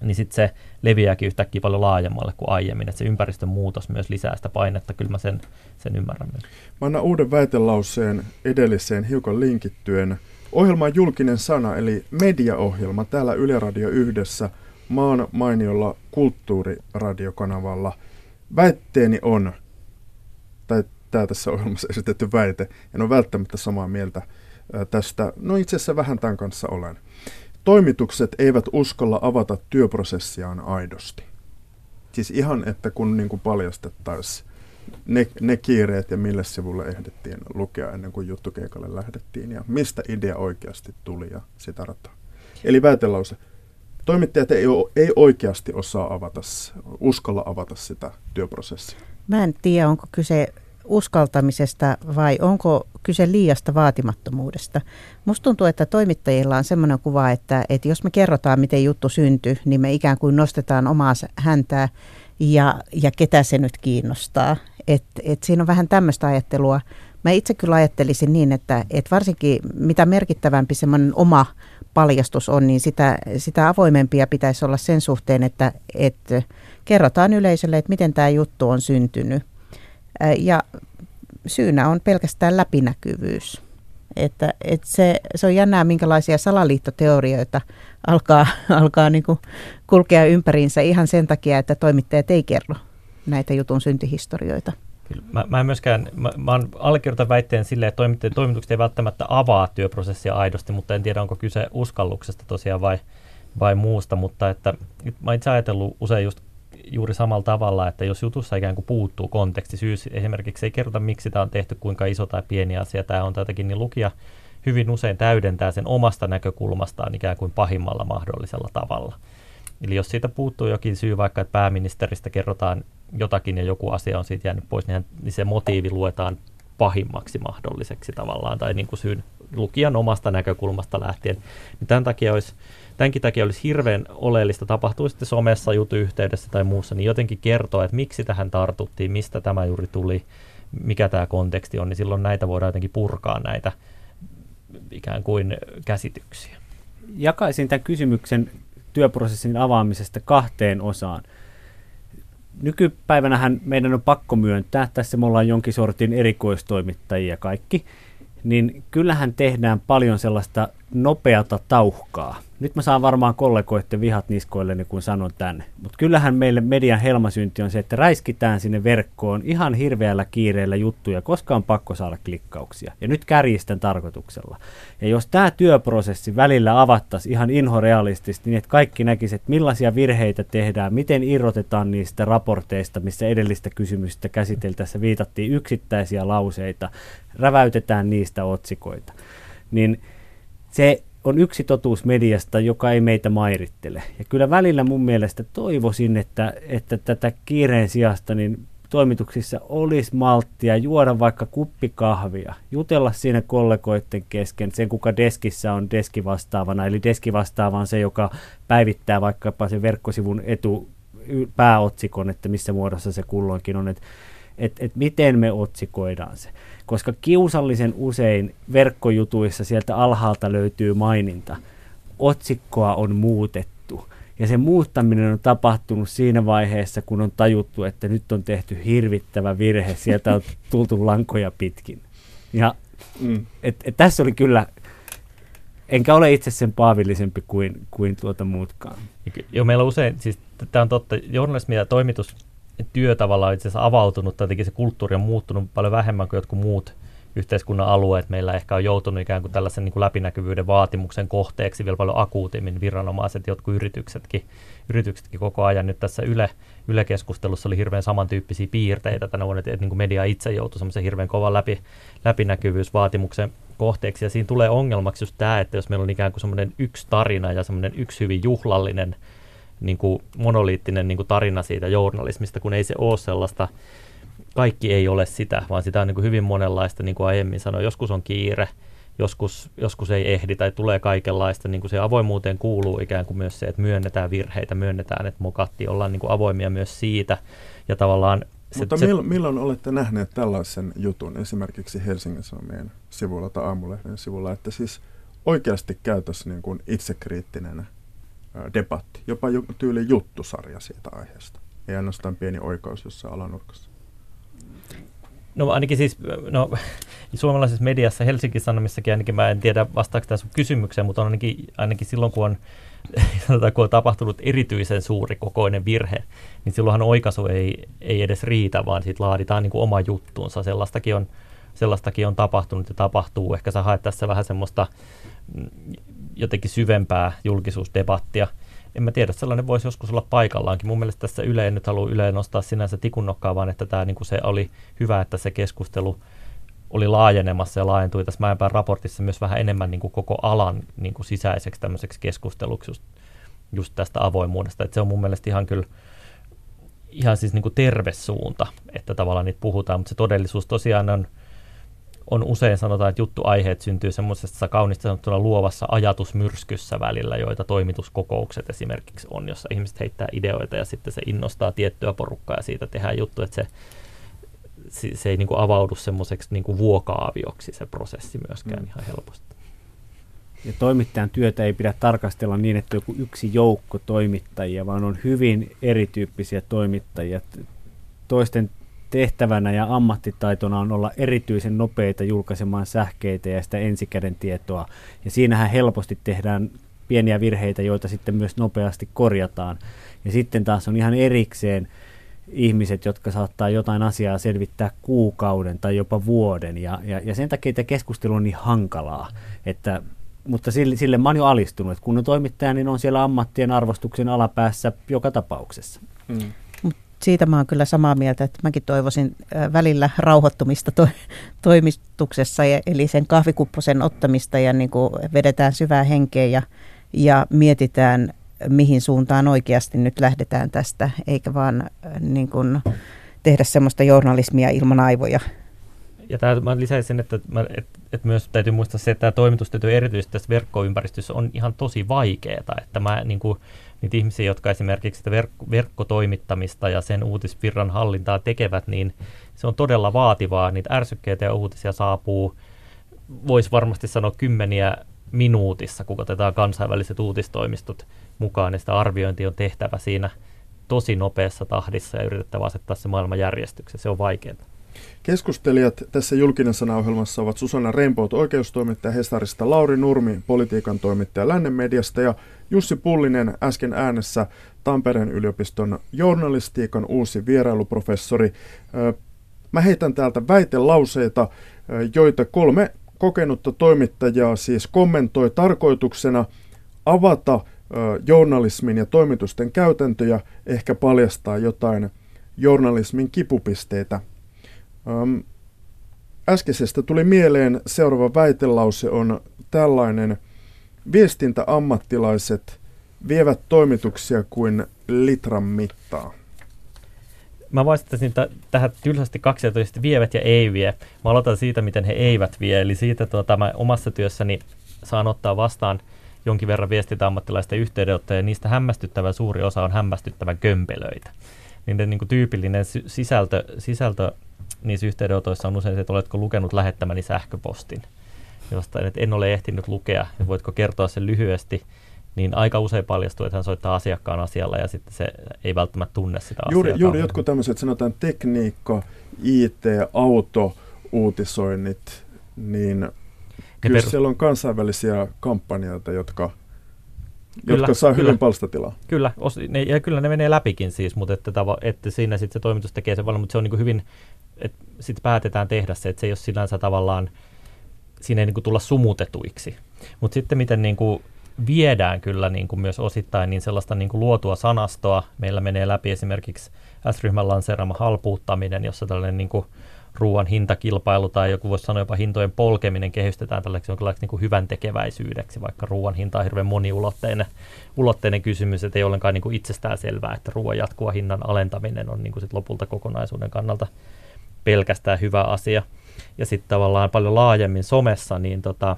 S4: niin sitten se leviääkin yhtäkkiä paljon laajemmalle kuin aiemmin, että se ympäristön muutos myös lisää sitä painetta, kyllä mä sen, sen ymmärrän myös.
S1: Mä annan uuden väitelauseen edelliseen hiukan linkittyen. Ohjelma on julkinen sana, eli mediaohjelma täällä Yle Radio yhdessä maan mainiolla kulttuuriradiokanavalla. Väitteeni on, tai tämä tässä ohjelmassa esitetty väite, en ole välttämättä samaa mieltä tästä, no itse asiassa vähän tämän kanssa olen. Toimitukset eivät uskalla avata työprosessiaan aidosti. Siis ihan, että kun niin kuin paljastettaisiin ne, ne kiireet ja mille sivulle ehdittiin lukea ennen kuin juttukeikalle lähdettiin ja mistä idea oikeasti tuli ja sitä rataa. Eli väitelause. Toimittajat ei, ei oikeasti osaa avata, uskalla avata sitä työprosessia.
S2: Mä en tiedä, onko kyse uskaltamisesta vai onko kyse liiasta vaatimattomuudesta. Musta tuntuu, että toimittajilla on semmoinen kuva, että, että jos me kerrotaan, miten juttu syntyi, niin me ikään kuin nostetaan omaa häntää ja, ja ketä se nyt kiinnostaa. Et, et siinä on vähän tämmöistä ajattelua. Mä itse kyllä ajattelisin niin, että, että varsinkin mitä merkittävämpi semmoinen oma paljastus on, niin sitä, sitä avoimempia pitäisi olla sen suhteen, että, että kerrotaan yleisölle, että miten tämä juttu on syntynyt. Ja syynä on pelkästään läpinäkyvyys. Että, että se, se on jännää, minkälaisia salaliittoteorioita alkaa, alkaa niin kuin kulkea ympäriinsä ihan sen takia, että toimittajat ei kerro näitä jutun syntyhistorioita.
S4: Kyllä, mä, mä en myöskään, mä, mä allekirjoitan väitteen silleen, että toimitukset ei välttämättä avaa työprosessia aidosti, mutta en tiedä, onko kyse uskalluksesta tosiaan vai, vai muusta, mutta että mä itse ajatellut usein just juuri samalla tavalla, että jos jutussa ikään kuin puuttuu konteksti, syys esimerkiksi ei kerrota, miksi tämä on tehty, kuinka iso tai pieni asia tämä on tätäkin, niin lukija hyvin usein täydentää sen omasta näkökulmastaan ikään kuin pahimmalla mahdollisella tavalla. Eli jos siitä puuttuu jokin syy, vaikka että pääministeristä kerrotaan jotakin ja joku asia on siitä jäänyt pois, niin, niin se motiivi luetaan pahimmaksi mahdolliseksi tavallaan, tai niin kuin syyn lukijan omasta näkökulmasta lähtien. Niin tämän takia olisi, tämänkin takia olisi hirveän oleellista, tapahtuu sitten somessa, jutuyhteydessä tai muussa, niin jotenkin kertoa, että miksi tähän tartuttiin, mistä tämä juuri tuli, mikä tämä konteksti on, niin silloin näitä voidaan jotenkin purkaa näitä ikään kuin käsityksiä.
S3: Jakaisin tämän kysymyksen työprosessin avaamisesta kahteen osaan. Nykypäivänähän meidän on pakko myöntää, tässä me ollaan jonkin sortin erikoistoimittajia kaikki, niin kyllähän tehdään paljon sellaista nopeata tauhkaa. Nyt mä saan varmaan kollegoiden vihat niskoilleni, kun sanon tänne. Mutta kyllähän meille median helmasynti on se, että räiskitään sinne verkkoon ihan hirveällä kiireellä juttuja, koska on pakko saada klikkauksia. Ja nyt kärjistän tarkoituksella. Ja jos tämä työprosessi välillä avattaisiin ihan inhorealistisesti, niin että kaikki näkisivät, että millaisia virheitä tehdään, miten irrotetaan niistä raporteista, missä edellistä kysymystä käsiteltäessä viitattiin yksittäisiä lauseita, räväytetään niistä otsikoita, niin se on yksi totuus mediasta, joka ei meitä mairittele. Ja kyllä välillä mun mielestä toivoisin, että, että tätä kiireen sijasta niin toimituksissa olisi malttia juoda vaikka kuppikahvia, jutella siinä kollegoiden kesken, sen kuka deskissä on deskivastaavana, eli deskivastaava on se, joka päivittää vaikkapa sen verkkosivun etu pääotsikon, että missä muodossa se kulloinkin on, että et, et miten me otsikoidaan se koska kiusallisen usein verkkojutuissa sieltä alhaalta löytyy maininta. Otsikkoa on muutettu. Ja se muuttaminen on tapahtunut siinä vaiheessa, kun on tajuttu, että nyt on tehty hirvittävä virhe. Sieltä on tultu lankoja pitkin. Ja mm. et, et tässä oli kyllä, enkä ole itse sen paavillisempi kuin, kuin tuota muutkaan.
S4: Joo, meillä on usein, siis tämä on totta, journalismi ja toimitus työ tavallaan itse asiassa avautunut, tai se kulttuuri on muuttunut paljon vähemmän kuin jotkut muut yhteiskunnan alueet. Meillä ehkä on joutunut ikään kuin tällaisen niin kuin läpinäkyvyyden vaatimuksen kohteeksi vielä paljon akuutimmin viranomaiset, jotkut yrityksetkin, yrityksetkin koko ajan. Nyt tässä Yle, Yle-keskustelussa oli hirveän samantyyppisiä piirteitä tänä vuonna, että, että niin kuin media itse joutui semmoisen hirveän kovan läpi, läpinäkyvyysvaatimuksen kohteeksi. Ja siinä tulee ongelmaksi just tämä, että jos meillä on ikään kuin semmoinen yksi tarina ja semmoinen yksi hyvin juhlallinen niin kuin monoliittinen niin kuin tarina siitä journalismista, kun ei se ole sellaista, kaikki ei ole sitä, vaan sitä on niin kuin hyvin monenlaista, niin kuin aiemmin sanoin, joskus on kiire, joskus, joskus ei ehdi tai tulee kaikenlaista, niin kuin se avoimuuteen kuuluu ikään kuin myös se, että myönnetään virheitä, myönnetään, että mokatti, ollaan niin kuin avoimia myös siitä, ja tavallaan
S1: se, Mutta se, milloin olette nähneet tällaisen jutun esimerkiksi Helsingin Sanomien sivulla tai Aamulehden sivulla, että siis oikeasti käytössä niin kuin itsekriittinen debatti, jopa tyyli juttusarja siitä aiheesta. Ei ainoastaan pieni oikaus jossain alanurkassa.
S4: No ainakin siis, no suomalaisessa mediassa, Helsingin Sanomissakin ainakin, mä en tiedä vastaako tämä sun kysymykseen, mutta on ainakin, ainakin silloin, kun on, sanotaan, kun on tapahtunut erityisen suuri kokoinen virhe, niin silloinhan oikaisu ei, ei edes riitä, vaan siitä laaditaan niin kuin oma juttuunsa. Sellaistakin on, sellaistakin on tapahtunut ja tapahtuu. Ehkä sä haet tässä vähän semmoista jotenkin syvempää julkisuusdebattia. En mä tiedä, sellainen voisi joskus olla paikallaankin. Mun mielestä tässä Yle, en nyt halua Yle nostaa sinänsä tikunnokkaa, vaan että tämä niin se oli hyvä, että se keskustelu oli laajenemassa ja laajentui tässä Mäenpään raportissa myös vähän enemmän niin kuin koko alan niin kuin sisäiseksi tämmöiseksi keskusteluksi just, just tästä avoimuudesta. että se on mun mielestä ihan kyllä ihan siis niin kuin terve suunta, että tavallaan niitä puhutaan, mutta se todellisuus tosiaan on, on usein sanotaan, että juttuaiheet syntyy semmoisessa kaunista sanottuna luovassa ajatusmyrskyssä välillä, joita toimituskokoukset esimerkiksi on, jossa ihmiset heittää ideoita ja sitten se innostaa tiettyä porukkaa ja siitä tehdään juttu, että se, se, ei niin kuin avaudu semmoiseksi niin kuin vuokaavioksi se prosessi myöskään mm. ihan helposti.
S3: Ja toimittajan työtä ei pidä tarkastella niin, että joku yksi joukko toimittajia, vaan on hyvin erityyppisiä toimittajia. Toisten tehtävänä ja ammattitaitona on olla erityisen nopeita julkaisemaan sähkeitä ja sitä ensikäden tietoa. Ja siinähän helposti tehdään pieniä virheitä, joita sitten myös nopeasti korjataan. Ja sitten taas on ihan erikseen ihmiset, jotka saattaa jotain asiaa selvittää kuukauden tai jopa vuoden. Ja, ja, ja sen takia tämä keskustelu on niin hankalaa, että mutta sille, sille mä oon jo alistunut, että kun on toimittaja, niin on siellä ammattien arvostuksen alapäässä joka tapauksessa. Mm.
S2: Siitä mä oon kyllä samaa mieltä, että mäkin toivoisin välillä rauhoittumista to- toimituksessa, ja, eli sen kahvikupposen ottamista ja niin kuin vedetään syvää henkeä ja, ja mietitään, mihin suuntaan oikeasti nyt lähdetään tästä, eikä vaan niin kuin tehdä semmoista journalismia ilman aivoja
S4: ja tämä, mä lisäisin, että, että, että myös täytyy muistaa se, että tämä toimitustyö erityisesti tässä verkkoympäristössä on ihan tosi vaikeaa, että mä niin kuin, niitä ihmisiä, jotka esimerkiksi sitä verkko, verkkotoimittamista ja sen uutisvirran hallintaa tekevät, niin se on todella vaativaa. Niitä ärsykkeitä ja uutisia saapuu, voisi varmasti sanoa kymmeniä minuutissa, kun otetaan kansainväliset uutistoimistot mukaan, niin sitä arviointia on tehtävä siinä tosi nopeassa tahdissa ja yritettävä asettaa se maailman järjestykseen. Se on vaikeaa.
S1: Keskustelijat tässä julkinen sanaohjelmassa ovat Susanna Rempoot oikeustoimittaja Hesarista, Lauri Nurmi politiikan toimittaja Lännen mediasta ja Jussi Pullinen äsken äänessä Tampereen yliopiston journalistiikan uusi vierailuprofessori. Mä heitän täältä väitelauseita, joita kolme kokenutta toimittajaa siis kommentoi tarkoituksena avata journalismin ja toimitusten käytäntöjä, ehkä paljastaa jotain journalismin kipupisteitä Äskeisestä tuli mieleen seuraava väitelause on tällainen. Viestintäammattilaiset vievät toimituksia kuin litran mittaa.
S4: Mä vastaisin t- tähän tylsästi kaksi että vievät ja ei vie. Mä aloitan siitä, miten he eivät vie. Eli siitä tuota, mä omassa työssäni saan ottaa vastaan jonkin verran viestintäammattilaisten yhteydenottoja, ja niistä hämmästyttävä suuri osa on hämmästyttävän kömpelöitä. Niiden niin kuin tyypillinen sisältö, sisältö niissä yhteydenotoissa on usein se, että oletko lukenut lähettämäni sähköpostin, josta että en ole ehtinyt lukea, ja voitko kertoa sen lyhyesti, niin aika usein paljastuu, että hän soittaa asiakkaan asialla ja sitten se ei välttämättä tunne sitä
S1: juuri, asiaa. Juuri jotkut tämmöiset sanotaan tekniikka, IT, auto, uutisoinnit, niin ne kyllä per... siellä on kansainvälisiä kampanjoita, jotka Kyllä, jotka saa kyllä. hyvin palstatilaa.
S4: Kyllä, os, ne, ja kyllä ne menee läpikin siis, mutta että, tavo, että siinä sitten se toimitus tekee sen vallan, mutta se on niin hyvin että sitten päätetään tehdä se, että se ei ole sinänsä tavallaan, siinä ei niin kuin tulla sumutetuiksi. Mutta sitten miten niin kuin viedään kyllä niin kuin myös osittain niin sellaista niin kuin luotua sanastoa. Meillä menee läpi esimerkiksi S-ryhmän lanseerama halpuuttaminen, jossa tällainen niin kuin ruoan hintakilpailu tai joku voisi sanoa jopa hintojen polkeminen kehystetään tällaiseksi jonkinlaiseksi niin hyvän tekeväisyydeksi, vaikka ruoan hinta on hirveän moniulotteinen ulotteinen kysymys, että ei ollenkaan niin kuin itsestään selvää, että ruoan jatkuva hinnan alentaminen on niin kuin sit lopulta kokonaisuuden kannalta pelkästään hyvä asia. Ja sitten tavallaan paljon laajemmin somessa, niin tota,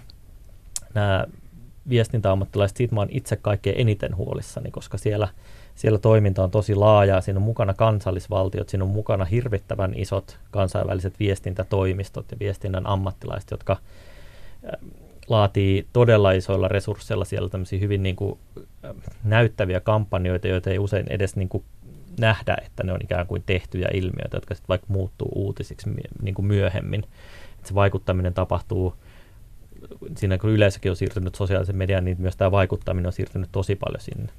S4: nämä viestintäammattilaiset, siitä mä oon itse kaikkein eniten huolissani, koska siellä, siellä toiminta on tosi laajaa, siinä on mukana kansallisvaltiot, siinä on mukana hirvittävän isot kansainväliset viestintätoimistot ja viestinnän ammattilaiset, jotka laatii todella isoilla resursseilla siellä tämmöisiä hyvin niin kuin, näyttäviä kampanjoita, joita ei usein edes niin kuin nähdä, että ne on ikään kuin tehtyjä ilmiöitä, jotka sitten vaikka muuttuu uutisiksi niin kuin myöhemmin. Että se vaikuttaminen tapahtuu, siinä kun yleisökin on siirtynyt sosiaalisen median, niin myös tämä vaikuttaminen on siirtynyt tosi paljon sinne.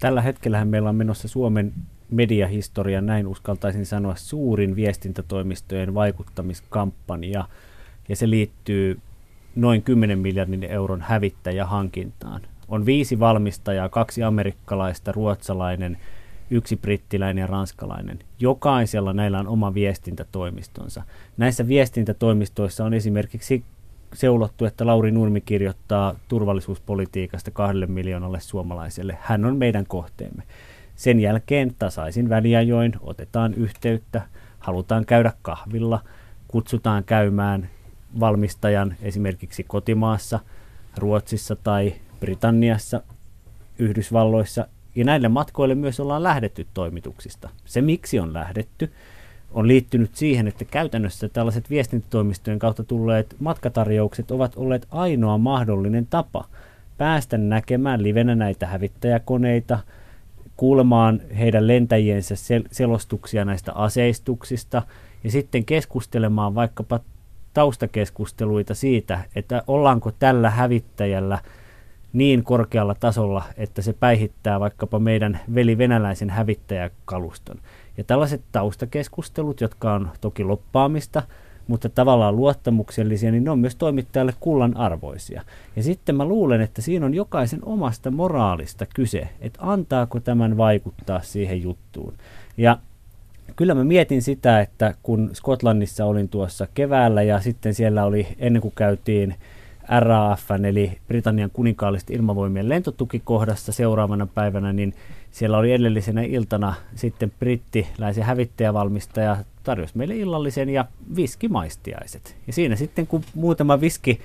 S3: Tällä hetkellä meillä on menossa Suomen mediahistoria, näin uskaltaisin sanoa, suurin viestintätoimistojen vaikuttamiskampanja, ja se liittyy noin 10 miljardin euron hävittäjähankintaan. On viisi valmistajaa, kaksi amerikkalaista, ruotsalainen, yksi brittiläinen ja ranskalainen. Jokaisella näillä on oma viestintätoimistonsa. Näissä viestintätoimistoissa on esimerkiksi seulottu, että Lauri Nurmi kirjoittaa turvallisuuspolitiikasta kahdelle miljoonalle suomalaiselle. Hän on meidän kohteemme. Sen jälkeen tasaisin väliajoin otetaan yhteyttä, halutaan käydä kahvilla, kutsutaan käymään valmistajan esimerkiksi kotimaassa, Ruotsissa tai Britanniassa, Yhdysvalloissa ja näille matkoille myös ollaan lähdetty toimituksista. Se, miksi on lähdetty, on liittynyt siihen, että käytännössä tällaiset viestintätoimistojen kautta tulleet matkatarjoukset ovat olleet ainoa mahdollinen tapa päästä näkemään livenä näitä hävittäjäkoneita, kuulemaan heidän lentäjiensä sel- selostuksia näistä aseistuksista ja sitten keskustelemaan vaikkapa taustakeskusteluita siitä, että ollaanko tällä hävittäjällä – niin korkealla tasolla, että se päihittää vaikkapa meidän veli venäläisen hävittäjäkaluston. Ja tällaiset taustakeskustelut, jotka on toki loppaamista, mutta tavallaan luottamuksellisia, niin ne on myös toimittajalle kullan arvoisia. Ja sitten mä luulen, että siinä on jokaisen omasta moraalista kyse, että antaako tämän vaikuttaa siihen juttuun. Ja kyllä mä mietin sitä, että kun Skotlannissa olin tuossa keväällä ja sitten siellä oli ennen kuin käytiin RAF, eli Britannian kuninkaallisten ilmavoimien lentotukikohdassa seuraavana päivänä, niin siellä oli edellisenä iltana sitten brittiläisen hävittäjävalmistaja tarjosi meille illallisen ja viskimaistiaiset. Ja siinä sitten kun muutama viski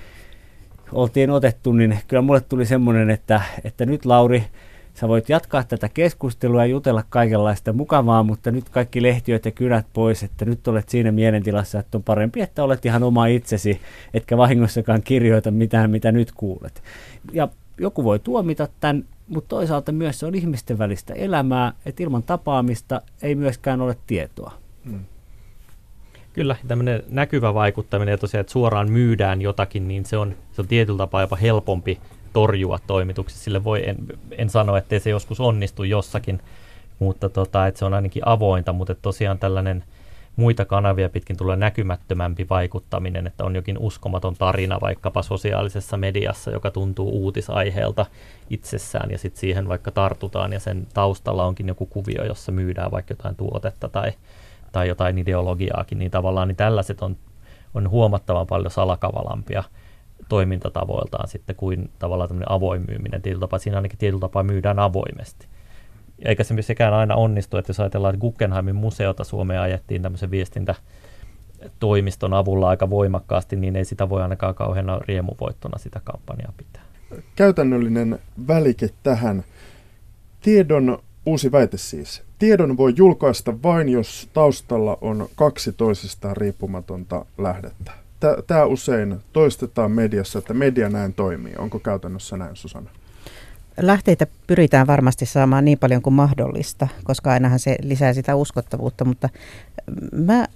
S3: oltiin otettu, niin kyllä mulle tuli semmoinen, että, että nyt Lauri, sä voit jatkaa tätä keskustelua ja jutella kaikenlaista mukavaa, mutta nyt kaikki lehtiöt ja kynät pois, että nyt olet siinä mielentilassa, että on parempi, että olet ihan oma itsesi, etkä vahingossakaan kirjoita mitään, mitä nyt kuulet. Ja joku voi tuomita tämän, mutta toisaalta myös se on ihmisten välistä elämää, että ilman tapaamista ei myöskään ole tietoa. Hmm.
S4: Kyllä, tämmöinen näkyvä vaikuttaminen ja tosiaan, että suoraan myydään jotakin, niin se on, se on tietyllä tapaa jopa helpompi torjua toimituksessa. Sille voi, en, en sano, että se joskus onnistu jossakin, mutta tota, että se on ainakin avointa, mutta tosiaan tällainen muita kanavia pitkin tulee näkymättömämpi vaikuttaminen, että on jokin uskomaton tarina vaikkapa sosiaalisessa mediassa, joka tuntuu uutisaiheelta itsessään ja sitten siihen vaikka tartutaan ja sen taustalla onkin joku kuvio, jossa myydään vaikka jotain tuotetta tai, tai jotain ideologiaakin, niin tavallaan niin tällaiset on, on huomattavan paljon salakavalampia toimintatavoiltaan sitten kuin tavallaan tämmöinen avoin myyminen. Tietyllä tapaa, siinä ainakin tietyllä tapaa myydään avoimesti. Eikä se sekään aina onnistu, että jos ajatellaan, että Guggenheimin museota Suomeen ajettiin tämmöisen viestintä toimiston avulla aika voimakkaasti, niin ei sitä voi ainakaan kauheana riemuvoittona sitä kampanjaa pitää.
S1: Käytännöllinen välike tähän. Tiedon uusi väite siis. Tiedon voi julkaista vain, jos taustalla on kaksi toisistaan riippumatonta lähdettä tämä usein toistetaan mediassa, että media näin toimii. Onko käytännössä näin, Susanna?
S2: Lähteitä pyritään varmasti saamaan niin paljon kuin mahdollista, koska ainahan se lisää sitä uskottavuutta, mutta mä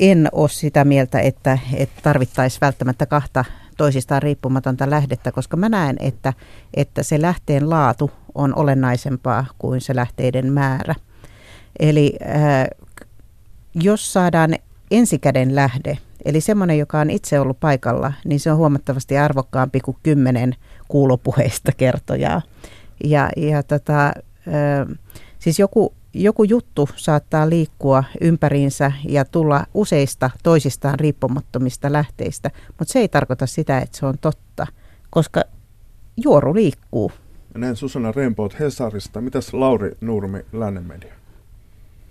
S2: en ole sitä mieltä, että, että tarvittaisiin välttämättä kahta toisistaan riippumatonta lähdettä, koska mä näen, että, että se lähteen laatu on olennaisempaa kuin se lähteiden määrä. Eli äh, jos saadaan ensikäden lähde, Eli semmoinen, joka on itse ollut paikalla, niin se on huomattavasti arvokkaampi kuin kymmenen kuulopuheista kertojaa. Ja, ja tota, siis joku, joku juttu saattaa liikkua ympäriinsä ja tulla useista toisistaan riippumattomista lähteistä, mutta se ei tarkoita sitä, että se on totta, koska juoru liikkuu.
S1: Näin Susanna Rempoot Hesarista. Mitäs Lauri Nurmi, Lännen media?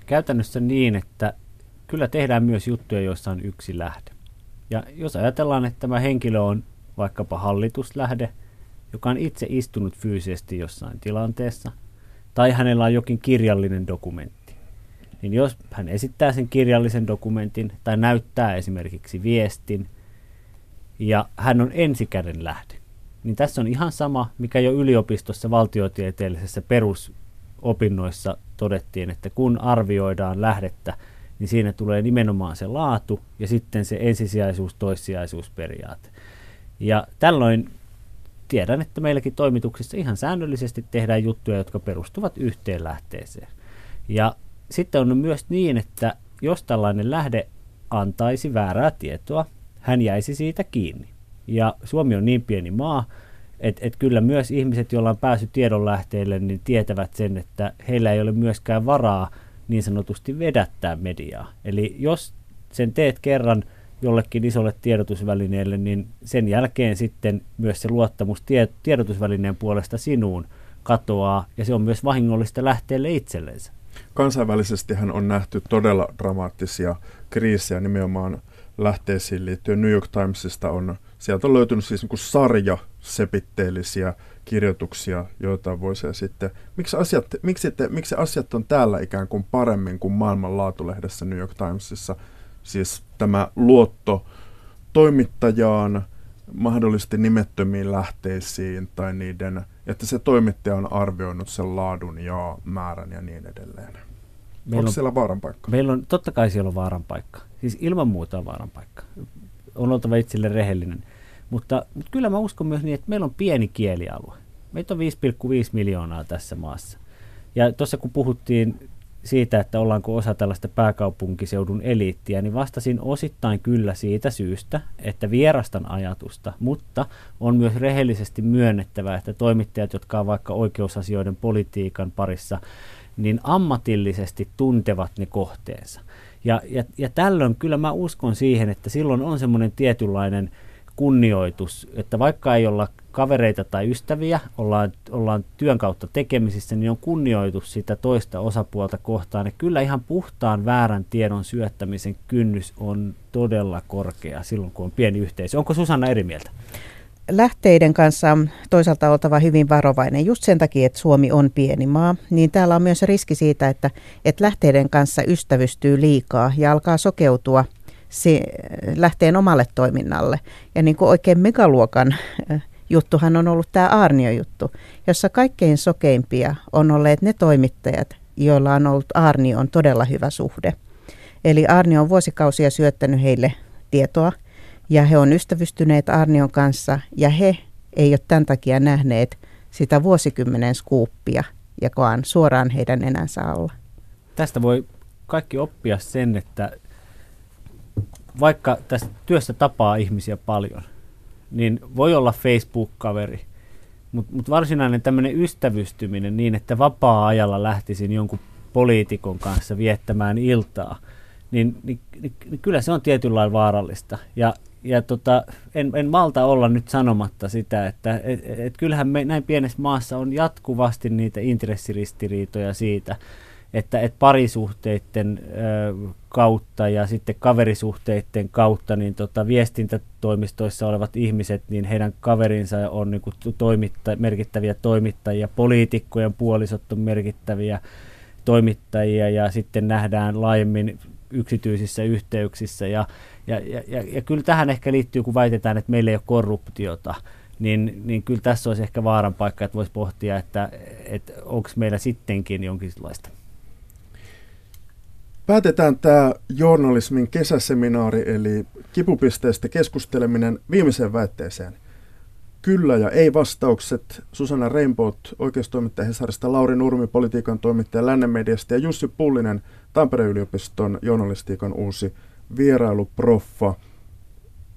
S3: Käytännössä niin, että kyllä tehdään myös juttuja, joissa on yksi lähde. Ja jos ajatellaan, että tämä henkilö on vaikkapa hallituslähde, joka on itse istunut fyysisesti jossain tilanteessa, tai hänellä on jokin kirjallinen dokumentti, niin jos hän esittää sen kirjallisen dokumentin tai näyttää esimerkiksi viestin, ja hän on ensikäden lähde, niin tässä on ihan sama, mikä jo yliopistossa valtiotieteellisessä perusopinnoissa todettiin, että kun arvioidaan lähdettä, niin siinä tulee nimenomaan se laatu ja sitten se ensisijaisuus, toissijaisuusperiaate. Ja tällöin tiedän, että meilläkin toimituksissa ihan säännöllisesti tehdään juttuja, jotka perustuvat yhteen lähteeseen. Ja sitten on myös niin, että jos tällainen lähde antaisi väärää tietoa, hän jäisi siitä kiinni. Ja Suomi on niin pieni maa, että et kyllä myös ihmiset, joilla on päässyt tiedonlähteille, niin tietävät sen, että heillä ei ole myöskään varaa niin sanotusti vedättää mediaa. Eli jos sen teet kerran jollekin isolle tiedotusvälineelle, niin sen jälkeen sitten myös se luottamus tie- tiedotusvälineen puolesta sinuun katoaa, ja se on myös vahingollista lähteelle itsellensä.
S1: Kansainvälisesti hän on nähty todella dramaattisia kriisejä nimenomaan lähteisiin liittyen. New York Timesista on, sieltä on löytynyt siis niin kuin sarja sepitteellisiä kirjoituksia, joita voisi sitten, miksi, asiat, miksi, te, miksi asiat on täällä ikään kuin paremmin kuin maailman laatulehdessä New York Timesissa, siis tämä luotto toimittajaan, mahdollisesti nimettömiin lähteisiin tai niiden, että se toimittaja on arvioinut sen laadun ja määrän ja niin edelleen. Meillä Onko on, siellä vaaran paikka?
S3: Meillä on, totta kai siellä on vaaran paikka. Siis ilman muuta on vaaran paikka. On oltava itselle rehellinen. Mutta, mutta kyllä mä uskon myös niin, että meillä on pieni kielialue. Meitä on 5,5 miljoonaa tässä maassa. Ja tuossa kun puhuttiin siitä, että ollaanko osa tällaista pääkaupunkiseudun eliittiä, niin vastasin osittain kyllä siitä syystä, että vierastan ajatusta, mutta on myös rehellisesti myönnettävää, että toimittajat, jotka ovat vaikka oikeusasioiden politiikan parissa, niin ammatillisesti tuntevat ne kohteensa. Ja, ja, ja tällöin kyllä mä uskon siihen, että silloin on semmoinen tietynlainen kunnioitus, että vaikka ei olla kavereita tai ystäviä, ollaan, ollaan työn kautta tekemisissä, niin on kunnioitus sitä toista osapuolta kohtaan. Ja kyllä ihan puhtaan väärän tiedon syöttämisen kynnys on todella korkea silloin, kun on pieni yhteisö. Onko Susanna eri mieltä?
S2: lähteiden kanssa on toisaalta oltava hyvin varovainen. Just sen takia, että Suomi on pieni maa, niin täällä on myös riski siitä, että, että lähteiden kanssa ystävystyy liikaa ja alkaa sokeutua se, lähteen omalle toiminnalle. Ja niin kuin oikein megaluokan juttuhan on ollut tämä Aarnio-juttu, jossa kaikkein sokeimpia on olleet ne toimittajat, joilla on ollut Aarnioon todella hyvä suhde. Eli Aarnio on vuosikausia syöttänyt heille tietoa, ja he on ystävystyneet Arnion kanssa, ja he ei ole tämän takia nähneet sitä vuosikymmenen skuuppia, joka on suoraan heidän enänsä alla.
S3: Tästä voi kaikki oppia sen, että vaikka tästä työstä tapaa ihmisiä paljon – niin voi olla Facebook-kaveri, mutta mut varsinainen tämmöinen ystävystyminen niin, että vapaa-ajalla lähtisin jonkun poliitikon kanssa viettämään iltaa, niin, niin, niin, niin kyllä se on tietynlailla vaarallista. Ja, ja tota, en, en malta olla nyt sanomatta sitä, että et, et kyllähän me näin pienessä maassa on jatkuvasti niitä intressiristiriitoja siitä, että, että parisuhteiden kautta ja sitten kaverisuhteiden kautta niin tota, viestintätoimistoissa olevat ihmiset, niin heidän kaverinsa on niin kuin, toimitta, merkittäviä toimittajia, poliitikkojen puolisot on merkittäviä toimittajia ja sitten nähdään laajemmin yksityisissä yhteyksissä. Ja, ja, ja, ja, ja kyllä tähän ehkä liittyy, kun väitetään, että meillä ei ole korruptiota, niin, niin kyllä tässä olisi ehkä vaaran paikka, että voisi pohtia, että, että onko meillä sittenkin jonkinlaista
S1: Päätetään tämä journalismin kesäseminaari, eli kipupisteestä keskusteleminen viimeiseen väitteeseen. Kyllä ja ei vastaukset. Susanna Rainbow, oikeustoimittaja Hesarista, Lauri Nurmi, politiikan toimittaja Lännemediasta ja Jussi Pullinen, Tampereen yliopiston journalistiikan uusi vierailuproffa.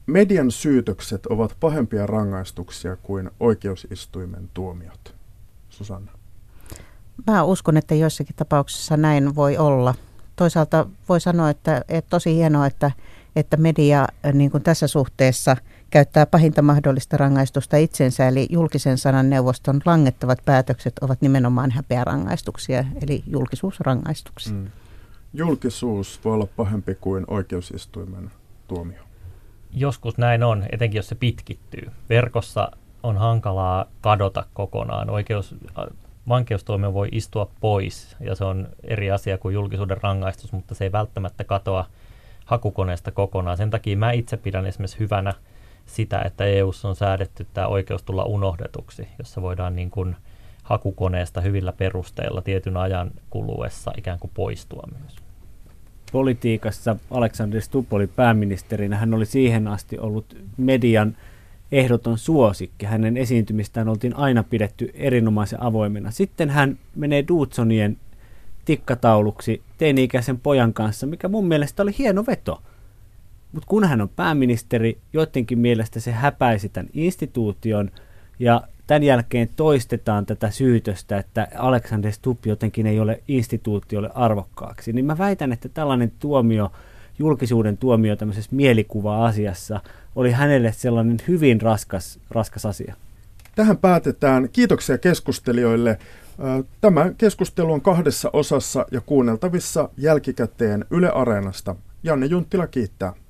S1: Median syytökset ovat pahempia rangaistuksia kuin oikeusistuimen tuomiot. Susanna.
S2: Mä uskon, että joissakin tapauksissa näin voi olla toisaalta voi sanoa, että, että tosi hienoa, että, että media niin kuin tässä suhteessa käyttää pahinta mahdollista rangaistusta itsensä, eli julkisen sanan neuvoston langettavat päätökset ovat nimenomaan häpeärangaistuksia, eli julkisuusrangaistuksia. Mm.
S1: Julkisuus voi olla pahempi kuin oikeusistuimen tuomio.
S4: Joskus näin on, etenkin jos se pitkittyy. Verkossa on hankalaa kadota kokonaan. Oikeus, vankeustuomio voi istua pois ja se on eri asia kuin julkisuuden rangaistus, mutta se ei välttämättä katoa hakukoneesta kokonaan. Sen takia mä itse pidän esimerkiksi hyvänä sitä, että EU:ssa on säädetty tämä oikeus tulla unohdetuksi, jossa voidaan niin kuin hakukoneesta hyvillä perusteilla tietyn ajan kuluessa ikään kuin poistua myös.
S3: Politiikassa Aleksander Stubb oli pääministerinä. Hän oli siihen asti ollut median ehdoton suosikki. Hänen esiintymistään oltiin aina pidetty erinomaisen avoimena. Sitten hän menee Dudsonien tikkatauluksi teini-ikäisen pojan kanssa, mikä mun mielestä oli hieno veto. Mutta kun hän on pääministeri, joidenkin mielestä se häpäisi tämän instituution ja tämän jälkeen toistetaan tätä syytöstä, että Alexander Stubb jotenkin ei ole instituutiolle arvokkaaksi, niin mä väitän, että tällainen tuomio, julkisuuden tuomio tämmöisessä mielikuva-asiassa – oli hänelle sellainen hyvin raskas, raskas asia.
S1: Tähän päätetään. Kiitoksia keskustelijoille. Tämä keskustelu on kahdessa osassa ja kuunneltavissa jälkikäteen Yle Areenasta. Janne Junttila kiittää.